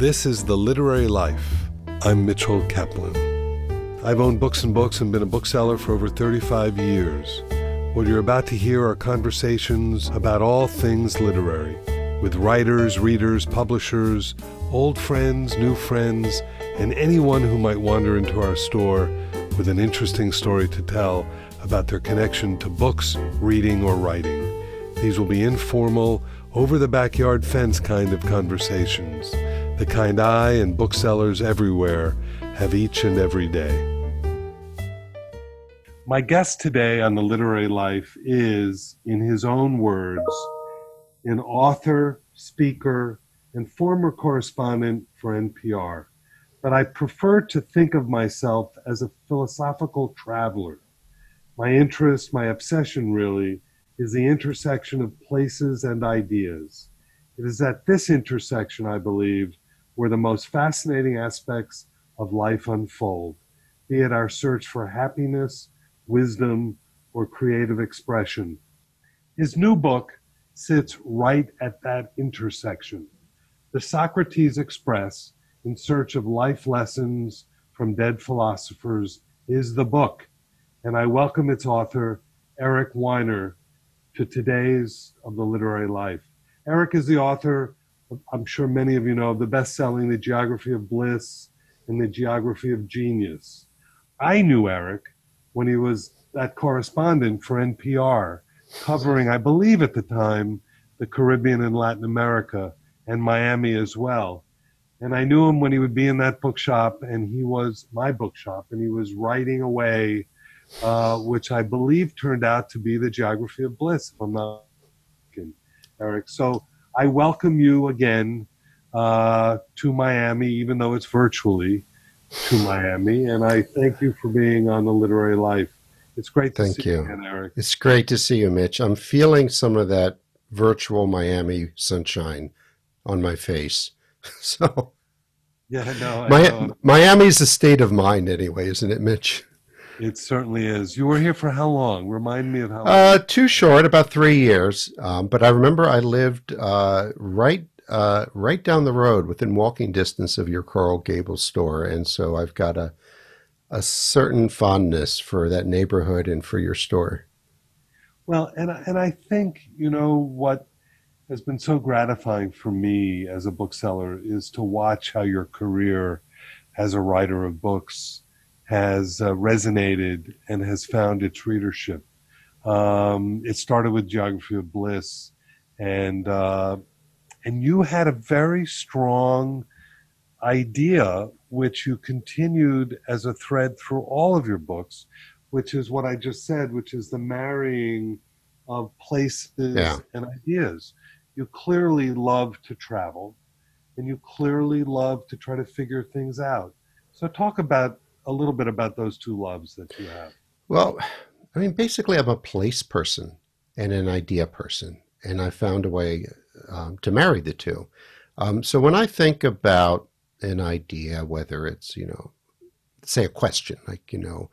This is The Literary Life. I'm Mitchell Kaplan. I've owned books and books and been a bookseller for over 35 years. What you're about to hear are conversations about all things literary with writers, readers, publishers, old friends, new friends, and anyone who might wander into our store with an interesting story to tell about their connection to books, reading, or writing. These will be informal, over the backyard fence kind of conversations, the kind I and booksellers everywhere have each and every day. My guest today on The Literary Life is, in his own words, an author, speaker, and former correspondent for NPR. But I prefer to think of myself as a philosophical traveler. My interest, my obsession really, is the intersection of places and ideas. It is at this intersection, I believe, where the most fascinating aspects of life unfold, be it our search for happiness, wisdom, or creative expression. His new book sits right at that intersection. The Socrates Express, in search of life lessons from dead philosophers, is the book, and I welcome its author, Eric Weiner, to today's of the literary life. Eric is the author, I'm sure many of you know, the best selling The Geography of Bliss and The Geography of Genius. I knew Eric when he was that correspondent for NPR, covering, I believe at the time, the Caribbean and Latin America and Miami as well. And I knew him when he would be in that bookshop, and he was my bookshop, and he was writing away uh, which I believe turned out to be the Geography of Bliss, if I'm not mistaken, Eric. So I welcome you again uh, to Miami, even though it's virtually to Miami, and I thank you for being on the Literary Life. It's great to thank see you, again, Eric. It's great to see you, Mitch. I'm feeling some of that virtual Miami sunshine on my face. So, yeah, no, Mi- Miami's a state of mind, anyway, isn't it, Mitch? It certainly is. You were here for how long? Remind me of how long. Uh, too short, about three years. Um, but I remember I lived uh, right uh, right down the road, within walking distance of your Coral Gables store, and so I've got a a certain fondness for that neighborhood and for your store. Well, and and I think you know what has been so gratifying for me as a bookseller is to watch how your career as a writer of books has uh, resonated and has found its readership. Um, it started with Geography of Bliss, and uh, and you had a very strong idea, which you continued as a thread through all of your books, which is what I just said, which is the marrying of places yeah. and ideas. You clearly love to travel, and you clearly love to try to figure things out. So, talk about a little bit about those two loves that you have. Well, I mean, basically, I'm a place person and an idea person, and I found a way um, to marry the two. Um, so when I think about an idea, whether it's you know, say a question like you know,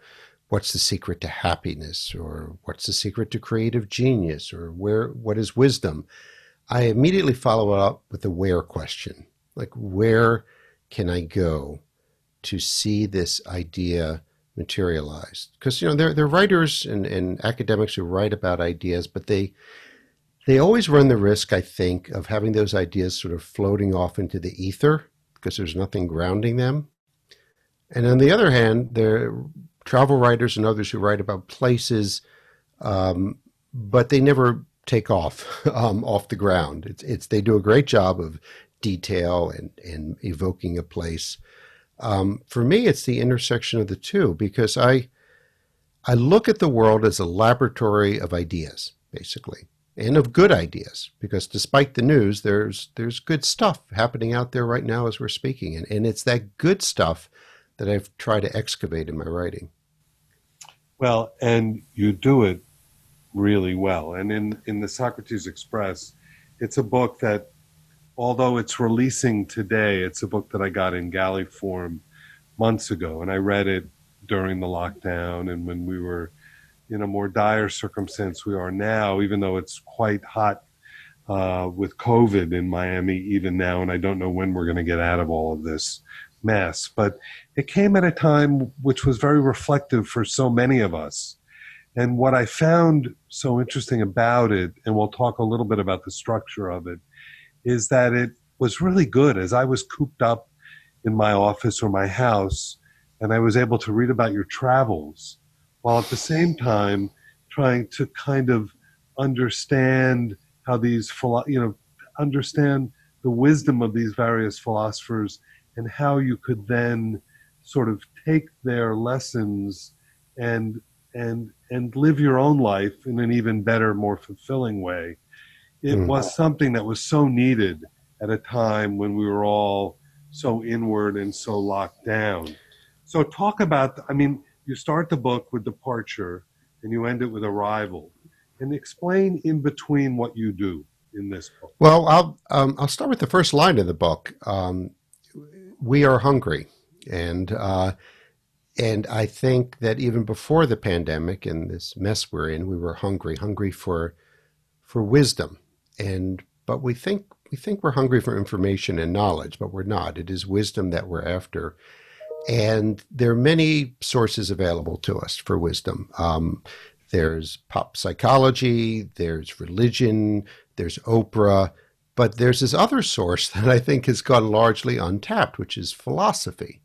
what's the secret to happiness, or what's the secret to creative genius, or where what is wisdom, I immediately follow up with the where question, like where can I go to see this idea materialized. Because you know they're, they're writers and, and academics who write about ideas but they they always run the risk i think of having those ideas sort of floating off into the ether because there's nothing grounding them. And on the other hand there are travel writers and others who write about places um, but they never take off um, off the ground. It's, it's they do a great job of detail and, and evoking a place um, for me, it's the intersection of the two because I I look at the world as a laboratory of ideas, basically, and of good ideas. Because despite the news, there's there's good stuff happening out there right now as we're speaking, and, and it's that good stuff that I've tried to excavate in my writing. Well, and you do it really well. And in in the Socrates Express, it's a book that although it's releasing today, it's a book that I got in galley form months ago, and I read it during the lockdown and when we were in a more dire circumstance we are now, even though it's quite hot uh, with COVID in Miami even now, and I don't know when we're going to get out of all of this mess. But it came at a time which was very reflective for so many of us. And what I found so interesting about it, and we'll talk a little bit about the structure of it, is that it was really good. As I was cooped up in my office or my house, and I was able to read about your travels, while at the same time trying to kind of understand how these, you know, understand the wisdom of these various philosophers and how you could then sort of take their lessons and and and live your own life in an even better, more fulfilling way. It mm. was something that was so needed at a time when we were all so inward and so locked down. So talk about I mean, you start the book with departure and you end it with arrival. And explain in between what you do in this book. Well, I'll um, I'll start with the first line of the book. Um, we are hungry, and uh, and I think that even before the pandemic and this mess we're in, we were hungry, hungry for for wisdom, and but we think we think we're hungry for information and knowledge, but we're not. It is wisdom that we're after. And there are many sources available to us for wisdom. Um, there's pop psychology, there's religion, there's Oprah, but there's this other source that I think has gone largely untapped, which is philosophy.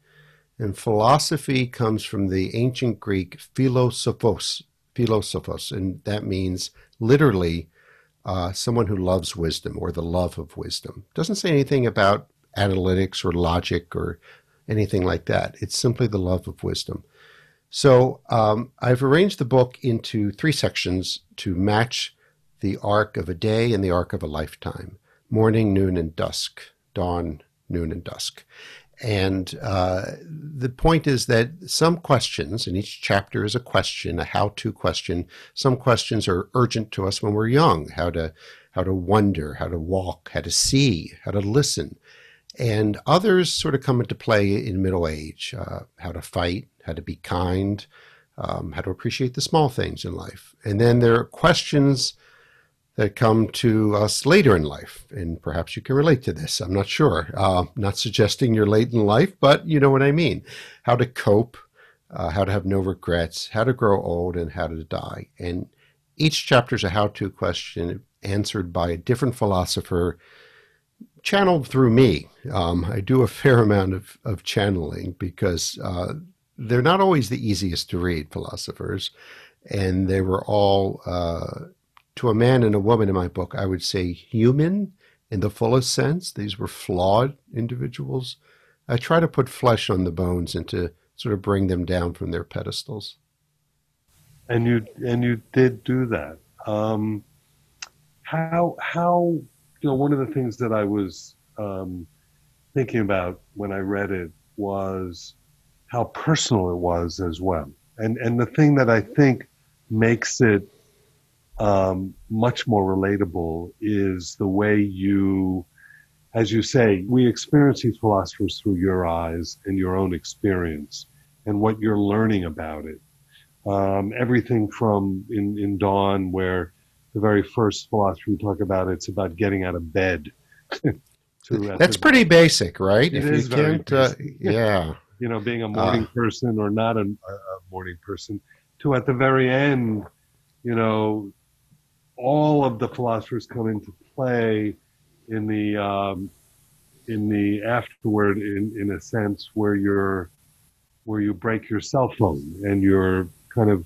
And philosophy comes from the ancient Greek philosophos, philosophos, and that means literally uh, someone who loves wisdom or the love of wisdom. Doesn't say anything about analytics or logic or anything like that. It's simply the love of wisdom. So um, I've arranged the book into three sections to match the arc of a day and the arc of a lifetime morning, noon, and dusk, dawn, noon, and dusk. And uh, the point is that some questions, and each chapter is a question, a how-to question. Some questions are urgent to us when we're young: how to how to wonder, how to walk, how to see, how to listen. And others sort of come into play in middle age: uh, how to fight, how to be kind, um, how to appreciate the small things in life. And then there are questions that come to us later in life. And perhaps you can relate to this. I'm not sure. Uh, not suggesting you're late in life, but you know what I mean. How to cope, uh, how to have no regrets, how to grow old, and how to die. And each chapter is a how to question answered by a different philosopher channeled through me. Um, I do a fair amount of, of channeling because uh, they're not always the easiest to read philosophers, and they were all uh, to a man and a woman in my book. I would say human in the fullest sense. These were flawed individuals. I try to put flesh on the bones and to sort of bring them down from their pedestals. And you and you did do that. Um, how how you know one of the things that I was um, thinking about when I read it was how personal it was as well. And and the thing that I think makes it um, much more relatable is the way you, as you say, we experience these philosophers through your eyes and your own experience and what you're learning about it. Um, everything from in, in Dawn, where the very first philosopher we talk about, it's about getting out of bed. That's pretty basic, right? It if is you can't, uh, yeah you know, being a morning uh, person or not a, a, morning person, to at the very end, you know, all of the philosophers come into play in the um, in the afterward, in in a sense, where you're where you break your cell phone and you're kind of,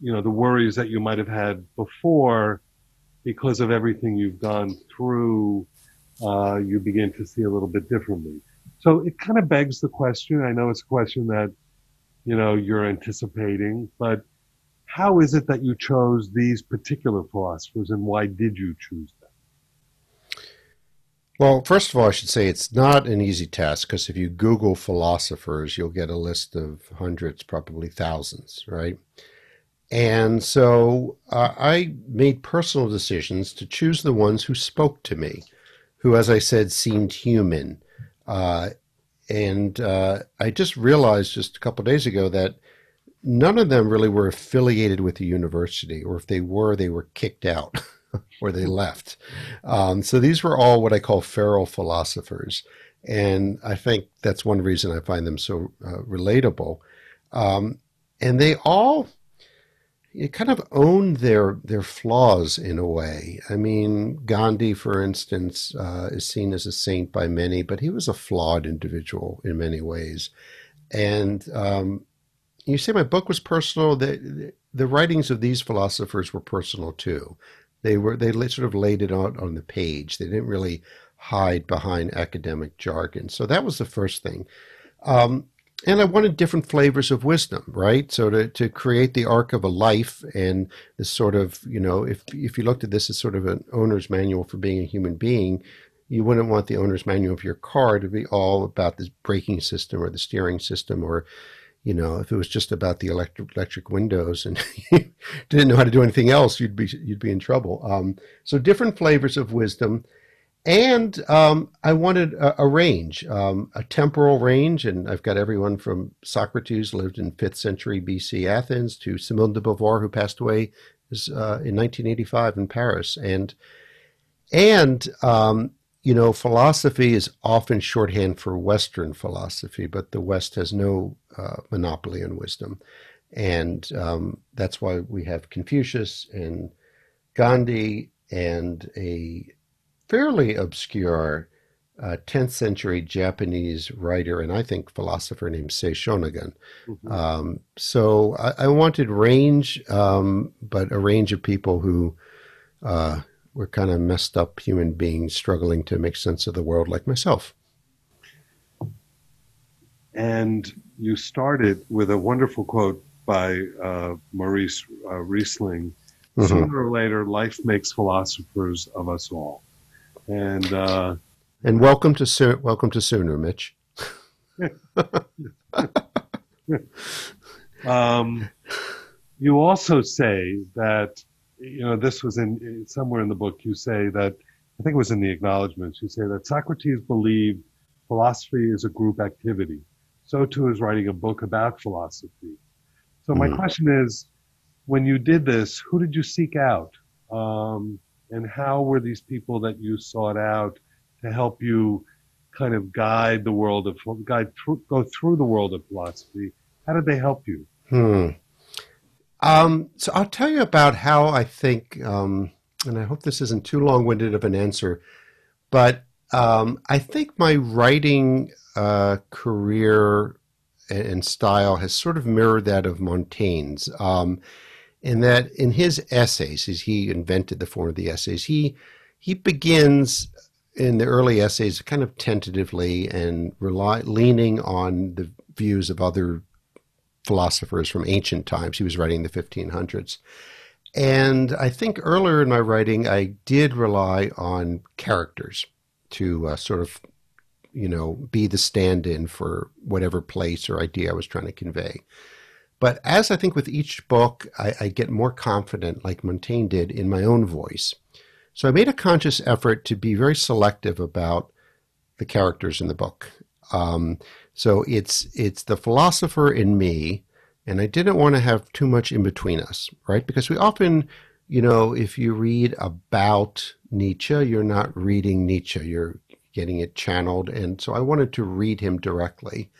you know, the worries that you might have had before because of everything you've gone through, uh, you begin to see a little bit differently. So it kind of begs the question. I know it's a question that, you know, you're anticipating, but how is it that you chose these particular philosophers and why did you choose them? Well, first of all, I should say it's not an easy task because if you Google philosophers, you'll get a list of hundreds, probably thousands, right? And so uh, I made personal decisions to choose the ones who spoke to me, who, as I said, seemed human, uh, and uh, I just realized just a couple days ago that none of them really were affiliated with the university, or if they were, they were kicked out. or they left. Um, so these were all what I call feral philosophers. And I think that's one reason I find them so uh, relatable. Um, and they all kind of own their their flaws in a way. I mean, Gandhi, for instance, uh, is seen as a saint by many, but he was a flawed individual in many ways. And um, you say my book was personal. The, the writings of these philosophers were personal too. They were they sort of laid it out on the page. They didn't really hide behind academic jargon. So that was the first thing. Um, and I wanted different flavors of wisdom, right? So to, to create the arc of a life and this sort of, you know, if if you looked at this as sort of an owner's manual for being a human being, you wouldn't want the owner's manual of your car to be all about the braking system or the steering system or you know, if it was just about the electric electric windows and you didn't know how to do anything else, you'd be you'd be in trouble. Um, so different flavors of wisdom, and um, I wanted a, a range, um, a temporal range, and I've got everyone from Socrates lived in fifth century BC Athens to Simone de Beauvoir, who passed away uh, in 1985 in Paris, and and um, you know, philosophy is often shorthand for Western philosophy, but the West has no uh, monopoly on wisdom. And um, that's why we have Confucius and Gandhi and a fairly obscure uh, 10th century Japanese writer and I think philosopher named Sei Shonagon. Mm-hmm. Um, so I, I, wanted range, um, but a range of people who uh, we're kind of messed up human beings struggling to make sense of the world like myself. And you started with a wonderful quote by uh, Maurice uh, Riseling mm-hmm. Sooner or later, life makes philosophers of us all. And uh, and welcome to so- welcome to Sooner, Mitch. um, you also say that you know, this was in somewhere in the book. You say that I think it was in the acknowledgments. You say that Socrates believed philosophy is a group activity. So too is writing a book about philosophy. So my mm-hmm. question is, when you did this, who did you seek out, um, and how were these people that you sought out to help you kind of guide the world of guide through, go through the world of philosophy? How did they help you? Hmm. Um, so I'll tell you about how I think, um, and I hope this isn't too long winded of an answer, but um, I think my writing uh, career and style has sort of mirrored that of Montaigne's. Um, in that, in his essays, as he invented the form of the essays, he he begins in the early essays kind of tentatively and rely, leaning on the views of other philosophers from ancient times. He was writing the 1500s. And I think earlier in my writing, I did rely on characters to uh, sort of, you know, be the stand in for whatever place or idea I was trying to convey. But as I think with each book, I, I get more confident, like Montaigne did, in my own voice. So I made a conscious effort to be very selective about the characters in the book. Um, so it's it's the philosopher in me, and I didn't want to have too much in between us, right? Because we often, you know, if you read about Nietzsche, you're not reading Nietzsche, you're getting it channeled, and so I wanted to read him directly.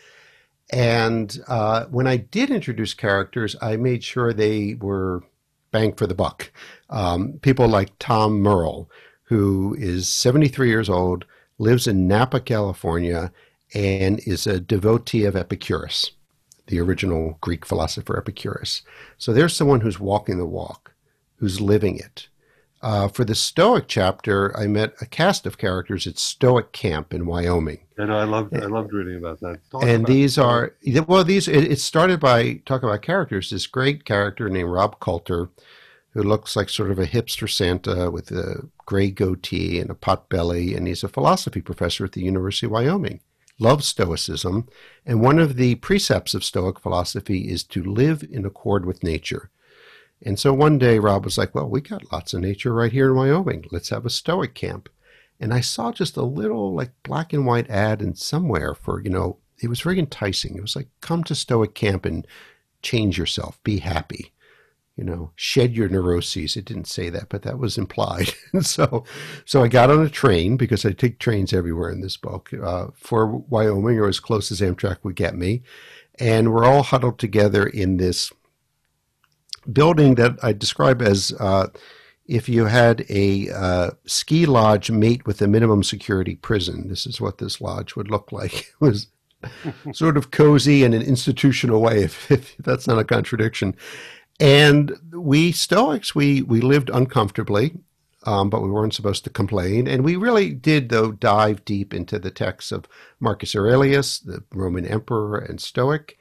And uh, when I did introduce characters, I made sure they were bang for the buck. Um, people like Tom Merle, who is 73 years old, lives in Napa, California, and is a devotee of Epicurus, the original Greek philosopher Epicurus. So there's someone who's walking the walk, who's living it. Uh, for the Stoic chapter, I met a cast of characters at Stoic Camp in Wyoming. I know I loved I loved reading about that. Talk and about these are well, these it, it started by talking about characters. This great character named Rob Colter, who looks like sort of a hipster Santa with a gray goatee and a pot belly, and he's a philosophy professor at the University of Wyoming loves Stoicism, and one of the precepts of Stoic philosophy is to live in accord with nature. And so one day Rob was like, Well, we got lots of nature right here in Wyoming. Let's have a Stoic camp. And I saw just a little like black and white ad in somewhere for, you know, it was very enticing. It was like, come to Stoic camp and change yourself, be happy. You know, shed your neuroses. It didn't say that, but that was implied. and so, so I got on a train because I take trains everywhere in this book uh, for Wyoming or as close as Amtrak would get me. And we're all huddled together in this building that I describe as uh, if you had a uh, ski lodge mate with a minimum security prison. This is what this lodge would look like. It was sort of cozy in an institutional way, if, if that's not a contradiction. And we Stoics, we we lived uncomfortably, um, but we weren't supposed to complain. And we really did, though, dive deep into the texts of Marcus Aurelius, the Roman emperor and Stoic,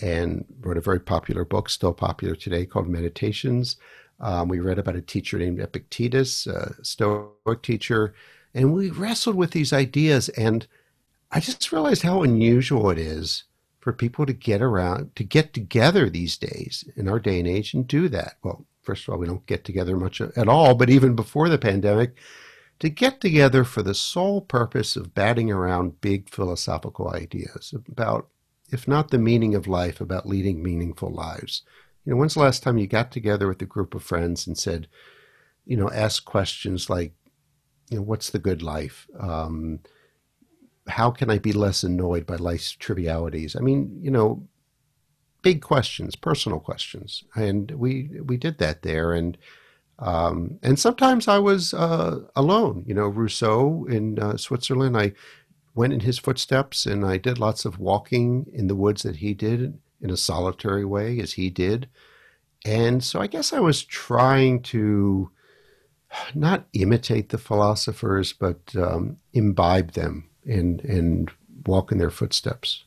and wrote a very popular book, still popular today, called Meditations. Um, we read about a teacher named Epictetus, a Stoic teacher, and we wrestled with these ideas. And I just realized how unusual it is for people to get around, to get together these days in our day and age and do that. Well, first of all, we don't get together much at all, but even before the pandemic, to get together for the sole purpose of batting around big philosophical ideas about, if not the meaning of life, about leading meaningful lives. You know, when's the last time you got together with a group of friends and said, you know, ask questions like, you know, what's the good life? Um, how can I be less annoyed by life's trivialities? I mean, you know, big questions, personal questions, and we we did that there, and um, and sometimes I was uh, alone. You know, Rousseau in uh, Switzerland, I went in his footsteps, and I did lots of walking in the woods that he did in a solitary way, as he did, and so I guess I was trying to not imitate the philosophers, but um, imbibe them and and walk in their footsteps.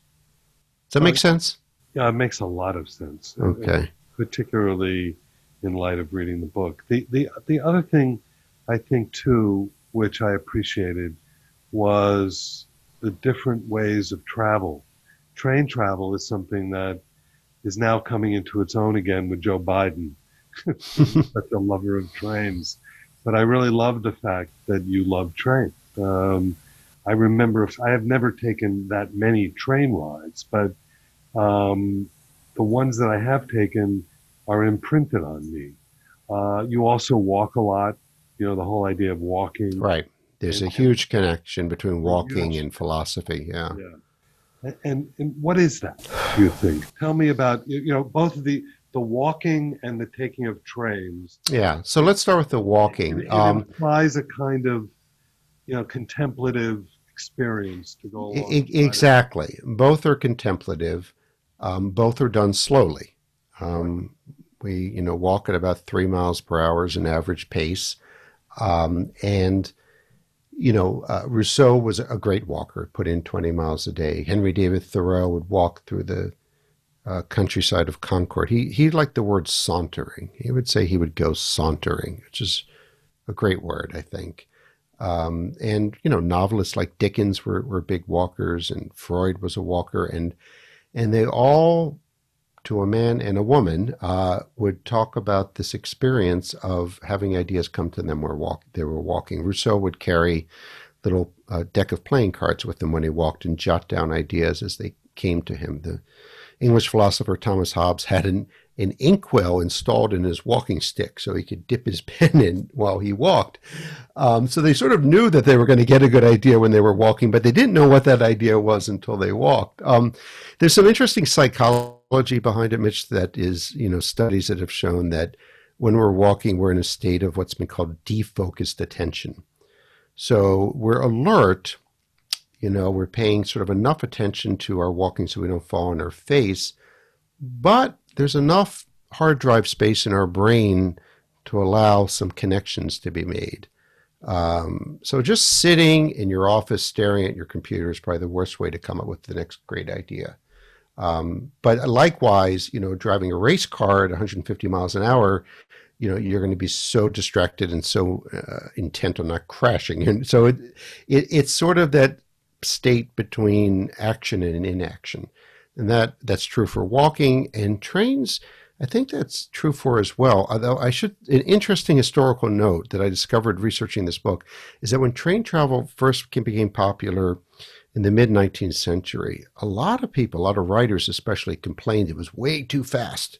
Does that make sense? Yeah, it makes a lot of sense. Okay. Particularly in light of reading the book. The the the other thing I think too, which I appreciated, was the different ways of travel. Train travel is something that is now coming into its own again with Joe Biden, such a lover of trains. But I really love the fact that you love trains. Um, I remember I have never taken that many train rides, but um, the ones that I have taken are imprinted on me. Uh, you also walk a lot. You know the whole idea of walking. Right. There's a huge connection between walking and philosophy. Yeah. Yeah. And, and what is that? Do you think? Tell me about you know both of the the walking and the taking of trains. Yeah. So let's start with the walking. It, it um, implies a kind of you know contemplative experience to go along. exactly. Both are contemplative. Um, both are done slowly. Um, we, you know, walk at about three miles per hour as an average pace. Um, and, you know, uh, Rousseau was a great walker, put in 20 miles a day. Henry David Thoreau would walk through the uh, countryside of Concord. He, he liked the word sauntering. He would say he would go sauntering, which is a great word, I think. Um, and you know, novelists like Dickens were, were big walkers, and Freud was a walker, and and they all, to a man and a woman, uh, would talk about this experience of having ideas come to them where walk they were walking. Rousseau would carry little uh, deck of playing cards with him when he walked and jot down ideas as they came to him. The English philosopher Thomas Hobbes had an an inkwell installed in his walking stick so he could dip his pen in while he walked. Um, so they sort of knew that they were going to get a good idea when they were walking, but they didn't know what that idea was until they walked. Um, there's some interesting psychology behind it, Mitch, that is, you know, studies that have shown that when we're walking, we're in a state of what's been called defocused attention. So we're alert, you know, we're paying sort of enough attention to our walking so we don't fall on our face, but there's enough hard drive space in our brain to allow some connections to be made. Um, so just sitting in your office staring at your computer is probably the worst way to come up with the next great idea. Um, but likewise, you know, driving a race car at 150 miles an hour, you know, you're going to be so distracted and so uh, intent on not crashing. And so it, it, it's sort of that state between action and inaction and that that's true for walking and trains. I think that's true for as well. Although I should, an interesting historical note that I discovered researching this book is that when train travel first became popular in the mid 19th century, a lot of people, a lot of writers especially, complained it was way too fast.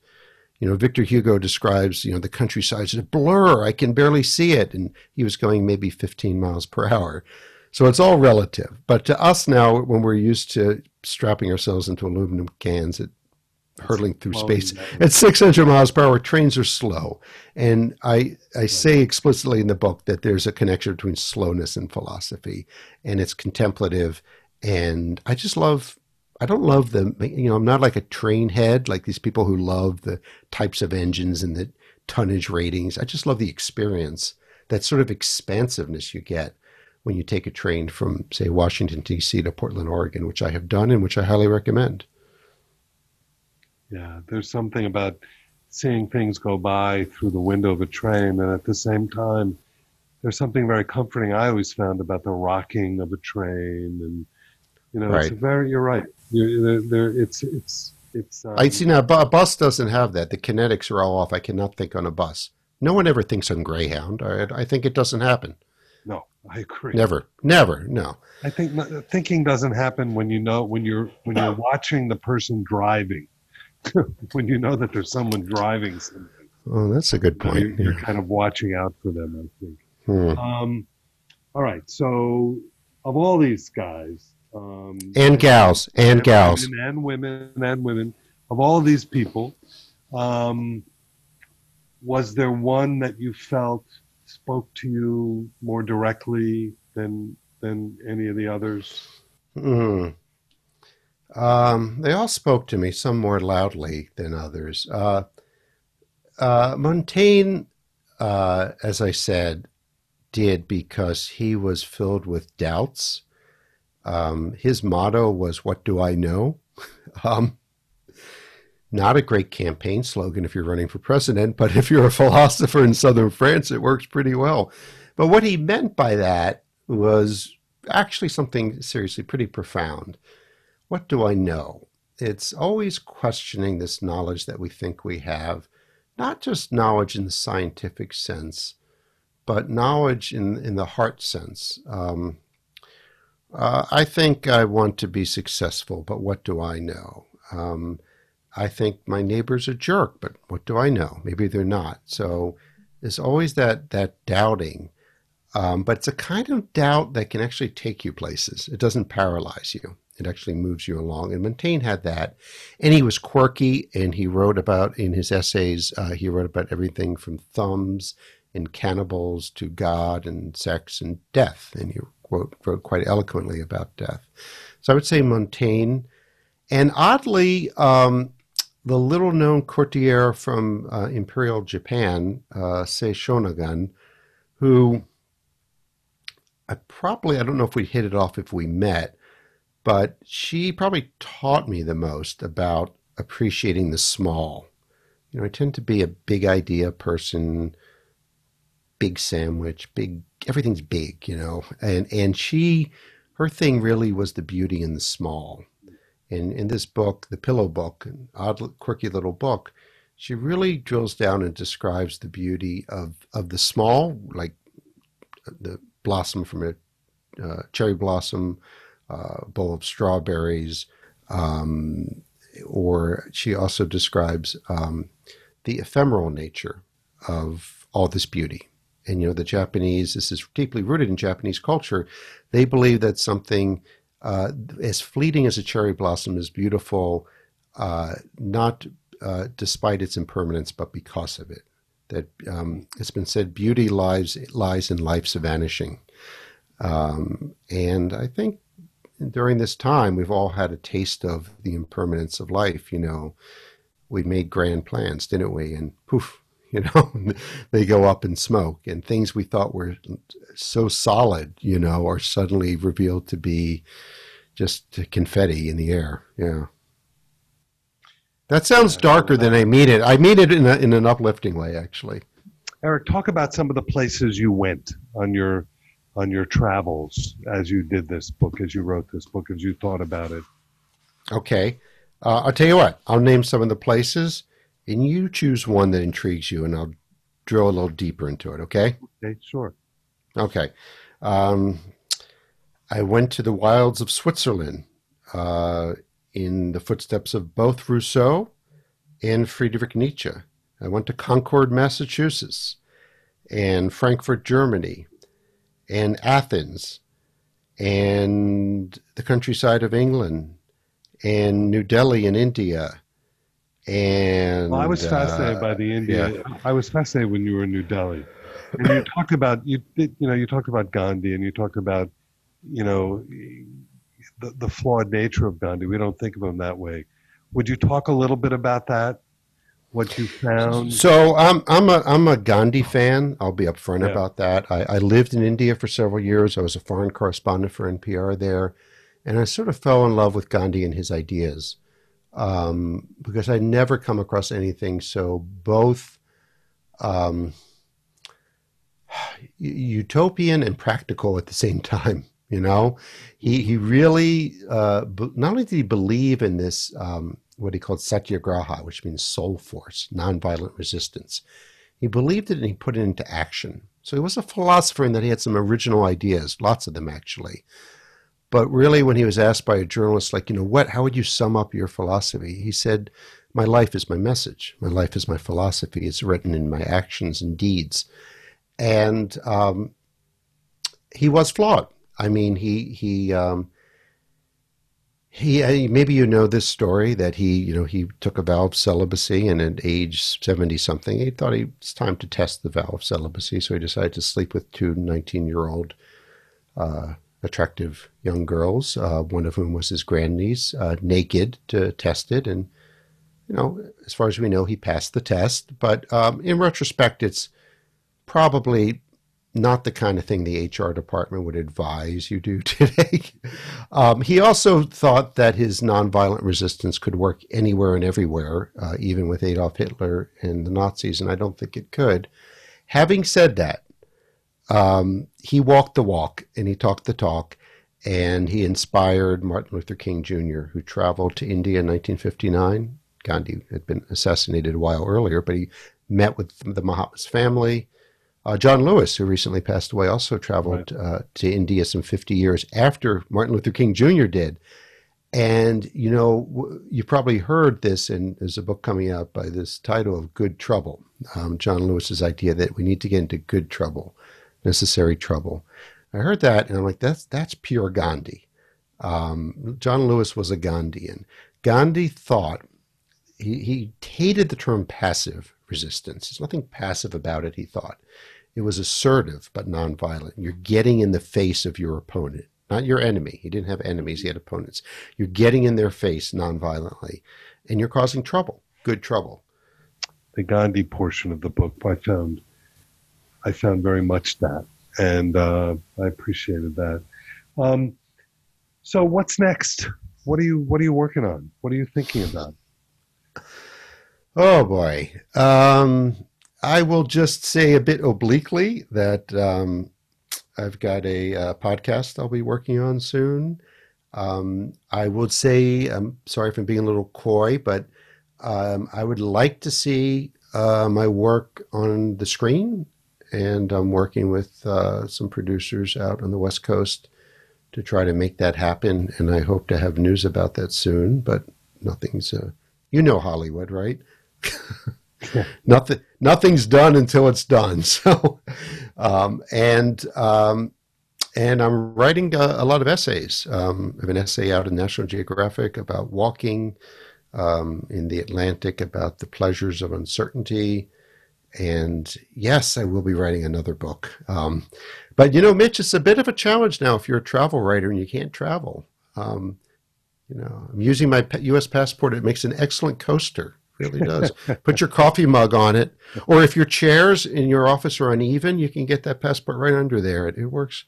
You know, Victor Hugo describes, you know, the countryside as a blur. I can barely see it. And he was going maybe 15 miles per hour. So it's all relative. But to us now, when we're used to strapping ourselves into aluminum cans at hurtling through space at 600 miles per hour, trains are slow. And I, I say explicitly in the book that there's a connection between slowness and philosophy, and it's contemplative. And I just love I don't love the, you know, I'm not like a train head, like these people who love the types of engines and the tonnage ratings. I just love the experience, that sort of expansiveness you get when you take a train from, say, Washington, D.C. to Portland, Oregon, which I have done and which I highly recommend. Yeah, there's something about seeing things go by through the window of a train, and at the same time, there's something very comforting I always found about the rocking of a train, and you know, right. it's very. You're right. You're, it's it's it's. Um, I see now. A bus doesn't have that. The kinetics are all off. I cannot think on a bus. No one ever thinks on Greyhound. I, I think it doesn't happen. No, I agree. Never, never. No. I think thinking doesn't happen when you know when you're when you're watching the person driving. when you know that there's someone driving something. Oh, that's a good point. You're, you're kind of watching out for them, I think. Hmm. Um, all right. So, of all these guys, um, and gals, and, and gals, women and women and women, of all these people, um, was there one that you felt spoke to you more directly than than any of the others? Hmm. Um, they all spoke to me, some more loudly than others. Uh, uh, Montaigne, uh, as I said, did because he was filled with doubts. Um, his motto was, What do I know? um, not a great campaign slogan if you're running for president, but if you're a philosopher in southern France, it works pretty well. But what he meant by that was actually something seriously pretty profound. What do I know? It's always questioning this knowledge that we think we have, not just knowledge in the scientific sense, but knowledge in, in the heart sense. Um, uh, I think I want to be successful, but what do I know? Um, I think my neighbor's a jerk, but what do I know? Maybe they're not. So there's always that that doubting, um, but it's a kind of doubt that can actually take you places. It doesn't paralyze you. It actually moves you along. And Montaigne had that. And he was quirky, and he wrote about, in his essays, uh, he wrote about everything from thumbs and cannibals to God and sex and death. And he wrote, wrote quite eloquently about death. So I would say Montaigne. And oddly, um, the little known courtier from uh, Imperial Japan, uh, Sei Shonagon, who I probably, I don't know if we'd hit it off if we met, but she probably taught me the most about appreciating the small. You know, I tend to be a big idea person, big sandwich, big everything's big, you know. And and she her thing really was the beauty in the small. And in this book, the pillow book, an odd quirky little book, she really drills down and describes the beauty of, of the small, like the blossom from a uh, cherry blossom uh, bowl of strawberries. Um, or she also describes um, the ephemeral nature of all this beauty. And you know, the Japanese, this is deeply rooted in Japanese culture. They believe that something uh, as fleeting as a cherry blossom is beautiful, uh, not uh, despite its impermanence, but because of it. That um, it's been said, beauty lies lies in life's vanishing, um, and I think during this time, we've all had a taste of the impermanence of life. You know, we made grand plans, didn't we? And poof, you know, they go up in smoke, and things we thought were so solid, you know, are suddenly revealed to be just confetti in the air. Yeah. That sounds darker than I mean it. I mean it in, a, in an uplifting way, actually. Eric, talk about some of the places you went on your on your travels as you did this book, as you wrote this book, as you thought about it? Okay. Uh, I'll tell you what, I'll name some of the places, and you choose one that intrigues you, and I'll drill a little deeper into it, okay? Okay, sure. Okay. Um, I went to the wilds of Switzerland uh, in the footsteps of both Rousseau and Friedrich Nietzsche. I went to Concord, Massachusetts, and Frankfurt, Germany, and Athens, and the countryside of England, and New Delhi in India. And well, I was fascinated uh, by the India. yeah. I was fascinated when you were in New Delhi, and you talked about you did- you know you talked about Gandhi and you talked about you know the, the flawed nature of Gandhi. We don't think of him that way. Would you talk a little bit about that? What you found? So I'm I'm a I'm a Gandhi fan. I'll be upfront Yeah. about that. I, I lived in India for several years. I was a foreign correspondent for NPR there, and I sort of fell in love with Gandhi and his ideas um, because I never come across anything so both um, utopian and practical at the same time. You know, he he really uh, not only did he believe in this um, what he called satyagraha, which means soul force, nonviolent resistance. He believed it and he put it into action. So he was a philosopher in that he had some original ideas, lots of them actually. But really, when he was asked by a journalist, like, you know, what, how would you sum up your philosophy? He said, My life is my message. My life is my philosophy. It's written in my actions and deeds. And um, he was flawed. I mean, he, he, um, he maybe you know this story that he you know he took a vow of celibacy and at age 70 something he thought he, it's time to test the vow of celibacy so he decided to sleep with two 19 year old uh, attractive young girls uh, one of whom was his grandniece uh, naked to test it and you know as far as we know he passed the test but um, in retrospect it's probably not the kind of thing the HR department would advise you do today. um, he also thought that his nonviolent resistance could work anywhere and everywhere, uh, even with Adolf Hitler and the Nazis, and I don't think it could. Having said that, um, he walked the walk and he talked the talk, and he inspired Martin Luther King Jr., who traveled to India in 1959. Gandhi had been assassinated a while earlier, but he met with the Mahatma's family. Uh, John Lewis, who recently passed away, also traveled uh, to India some 50 years after Martin Luther King Jr. did. And, you know, w- you probably heard this, and there's a book coming out by this title of Good Trouble. Um, John Lewis's idea that we need to get into good trouble, necessary trouble. I heard that, and I'm like, that's, that's pure Gandhi. Um, John Lewis was a Gandhian. Gandhi thought, he, he hated the term passive resistance. There's nothing passive about it, he thought. It was assertive but nonviolent. You're getting in the face of your opponent, not your enemy. He didn't have enemies, he had opponents. You're getting in their face nonviolently, and you're causing trouble, good trouble. the Gandhi portion of the book, I found, I found very much that, and uh, I appreciated that. Um, so, what's next? What are you What are you working on? What are you thinking about? Oh boy. Um, I will just say a bit obliquely that um, I've got a uh, podcast I'll be working on soon. Um, I would say, I'm sorry if I'm being a little coy, but um, I would like to see uh, my work on the screen. And I'm working with uh, some producers out on the West Coast to try to make that happen. And I hope to have news about that soon, but nothing's, uh, you know, Hollywood, right? Nothing, nothing's done until it's done. So, um, and um, and I'm writing a, a lot of essays. Um, I have an essay out in National Geographic about walking um, in the Atlantic, about the pleasures of uncertainty. And yes, I will be writing another book. Um, but you know, Mitch, it's a bit of a challenge now if you're a travel writer and you can't travel. Um, you know, I'm using my U.S. passport. It makes an excellent coaster. Really does. Put your coffee mug on it, or if your chairs in your office are uneven, you can get that passport right under there. It, it works.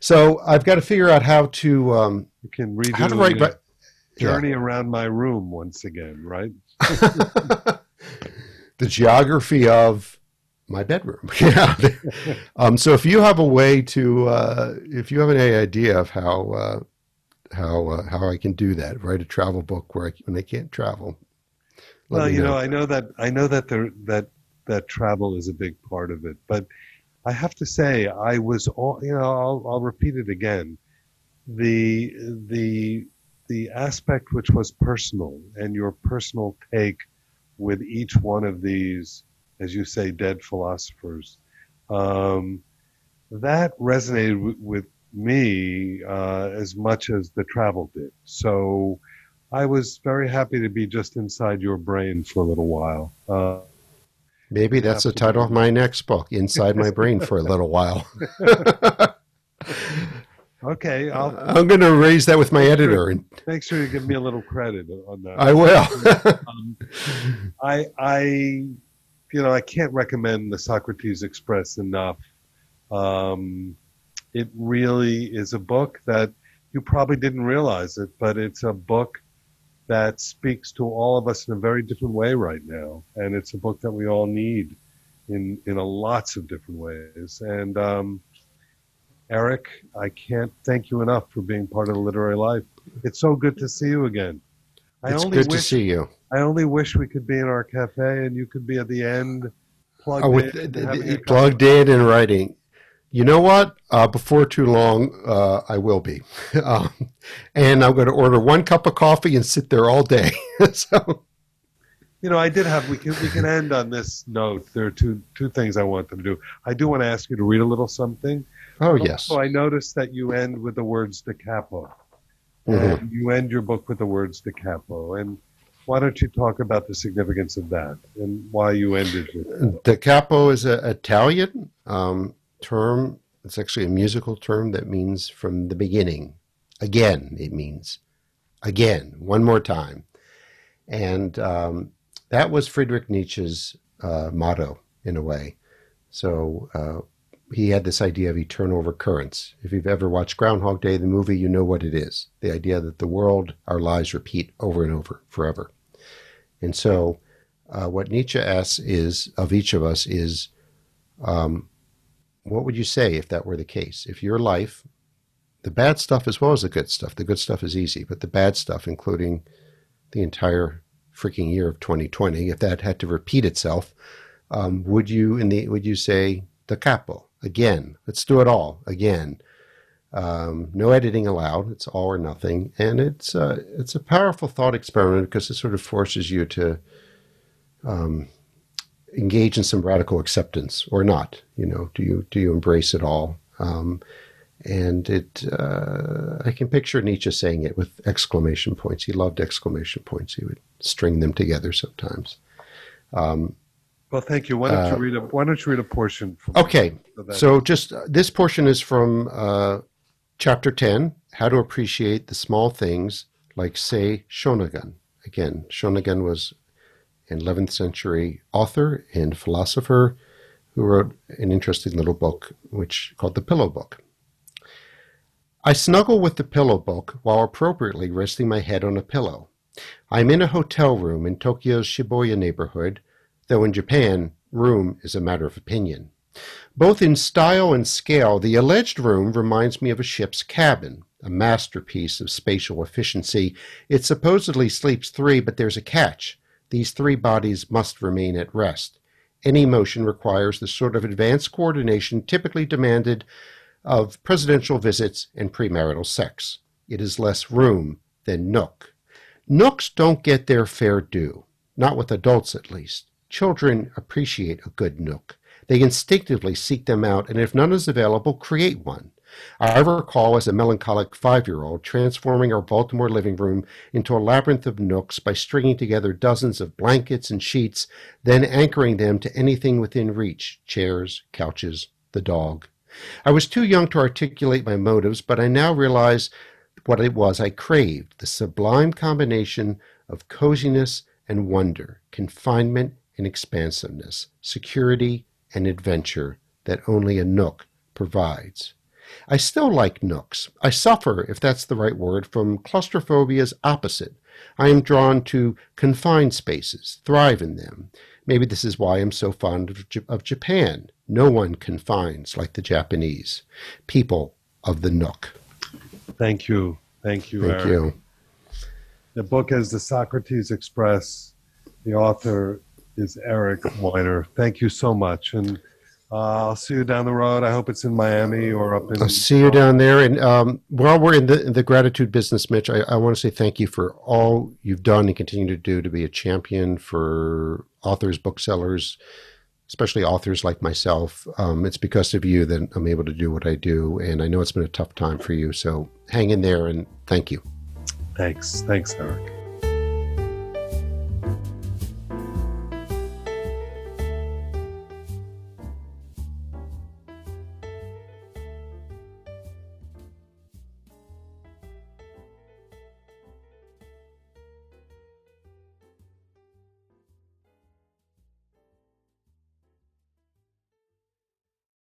So I've got to figure out how to um, You can redo how to write. journey around my room once again, right? the geography of my bedroom. yeah. um, so if you have a way to, uh, if you have any idea of how uh, how uh, how I can do that, write a travel book where I, when I can't travel. Well, you know, I know that I know that there that that travel is a big part of it, but I have to say, I was all you know. I'll, I'll repeat it again. The the the aspect which was personal and your personal take with each one of these as you say, dead philosophers. Um, that resonated w- with me uh, as much as the travel did. So I was very happy to be just inside your brain for a little while. Uh, Maybe that's the title of my next book, Inside My Brain for a Little While. okay, i am going to raise that with my editor. and Make sure you give me a little credit on that. I will. um, I, I, you know, I can't recommend the Socrates Express enough. Um, it really is a book that you probably didn't realize it, but it's a book that speaks to all of us in a very different way right now, and it's a book that we all need in in a lots of different ways. And um, Eric, I can't thank you enough for being part of the literary life. It's so good to see you again. I it's good wish, to see you. I only wish we could be in our cafe and you could be at the end plugged oh, with, in, plugged in and writing. You know what? Uh, before too long, uh, I will be. Um, and I'm going to order one cup of coffee and sit there all day. so, you know, I did have. We can we can end on this note. There are two two things I want them to do. I do want to ask you to read a little something. Oh yes. So I noticed that you end with the words "da capo." Mm-hmm. you end your book with the words "da capo," and why don't you talk about the significance of that and why you ended it? Da capo is an Italian. Um, term. It's actually a musical term that means from the beginning. Again, it means again, one more time. And um, that was Friedrich Nietzsche's uh, motto, in a way. So uh, he had this idea of eternal recurrence. If you've ever watched Groundhog Day, the movie, you know what it is the idea that the world, our lives repeat over and over forever. And so, uh, what Nietzsche asks is of each of us is um, what would you say if that were the case? If your life, the bad stuff as well as the good stuff, the good stuff is easy, but the bad stuff, including the entire freaking year of 2020, if that had to repeat itself, um, would you in the would you say da capo again? Let's do it all again. Um, no editing allowed. It's all or nothing, and it's uh, it's a powerful thought experiment because it sort of forces you to um, engage in some radical acceptance or not? You know, do you do you embrace it all? Um, and it, uh, I can picture Nietzsche saying it with exclamation points. He loved exclamation points. He would string them together sometimes. Um, well, thank you. Why don't you uh, read a Why don't you read a portion? okay, so just uh, this portion is from uh, chapter ten: How to appreciate the small things, like Sei Shonagon. Again, Shonagon was an 11th century author and philosopher who wrote an interesting little book which called the Pillow Book. I snuggle with the pillow book while appropriately resting my head on a pillow. I am in a hotel room in Tokyo's Shibuya neighborhood, though in Japan, room is a matter of opinion. Both in style and scale, the alleged room reminds me of a ship's cabin, a masterpiece of spatial efficiency. It supposedly sleeps three, but there's a catch. These three bodies must remain at rest. Any motion requires the sort of advanced coordination typically demanded of presidential visits and premarital sex. It is less room than nook. Nooks don't get their fair due, not with adults at least. Children appreciate a good nook. They instinctively seek them out, and if none is available, create one. I recall as a melancholic five year old transforming our Baltimore living room into a labyrinth of nooks by stringing together dozens of blankets and sheets, then anchoring them to anything within reach chairs, couches, the dog. I was too young to articulate my motives, but I now realize what it was I craved the sublime combination of coziness and wonder, confinement and expansiveness, security and adventure that only a nook provides. I still like nooks. I suffer, if that's the right word, from claustrophobia's opposite. I am drawn to confined spaces, thrive in them. Maybe this is why I'm so fond of, of Japan. No one confines like the Japanese. People of the nook. Thank you. Thank you. Thank Eric. you. The book is The Socrates Express. The author is Eric Weiner. Thank you so much. And uh, I'll see you down the road. I hope it's in Miami or up in. I'll see you down there. And um, while we're in the in the gratitude business, Mitch, I, I want to say thank you for all you've done and continue to do to be a champion for authors, booksellers, especially authors like myself. Um, it's because of you that I'm able to do what I do. And I know it's been a tough time for you. So hang in there and thank you. Thanks. Thanks, Eric.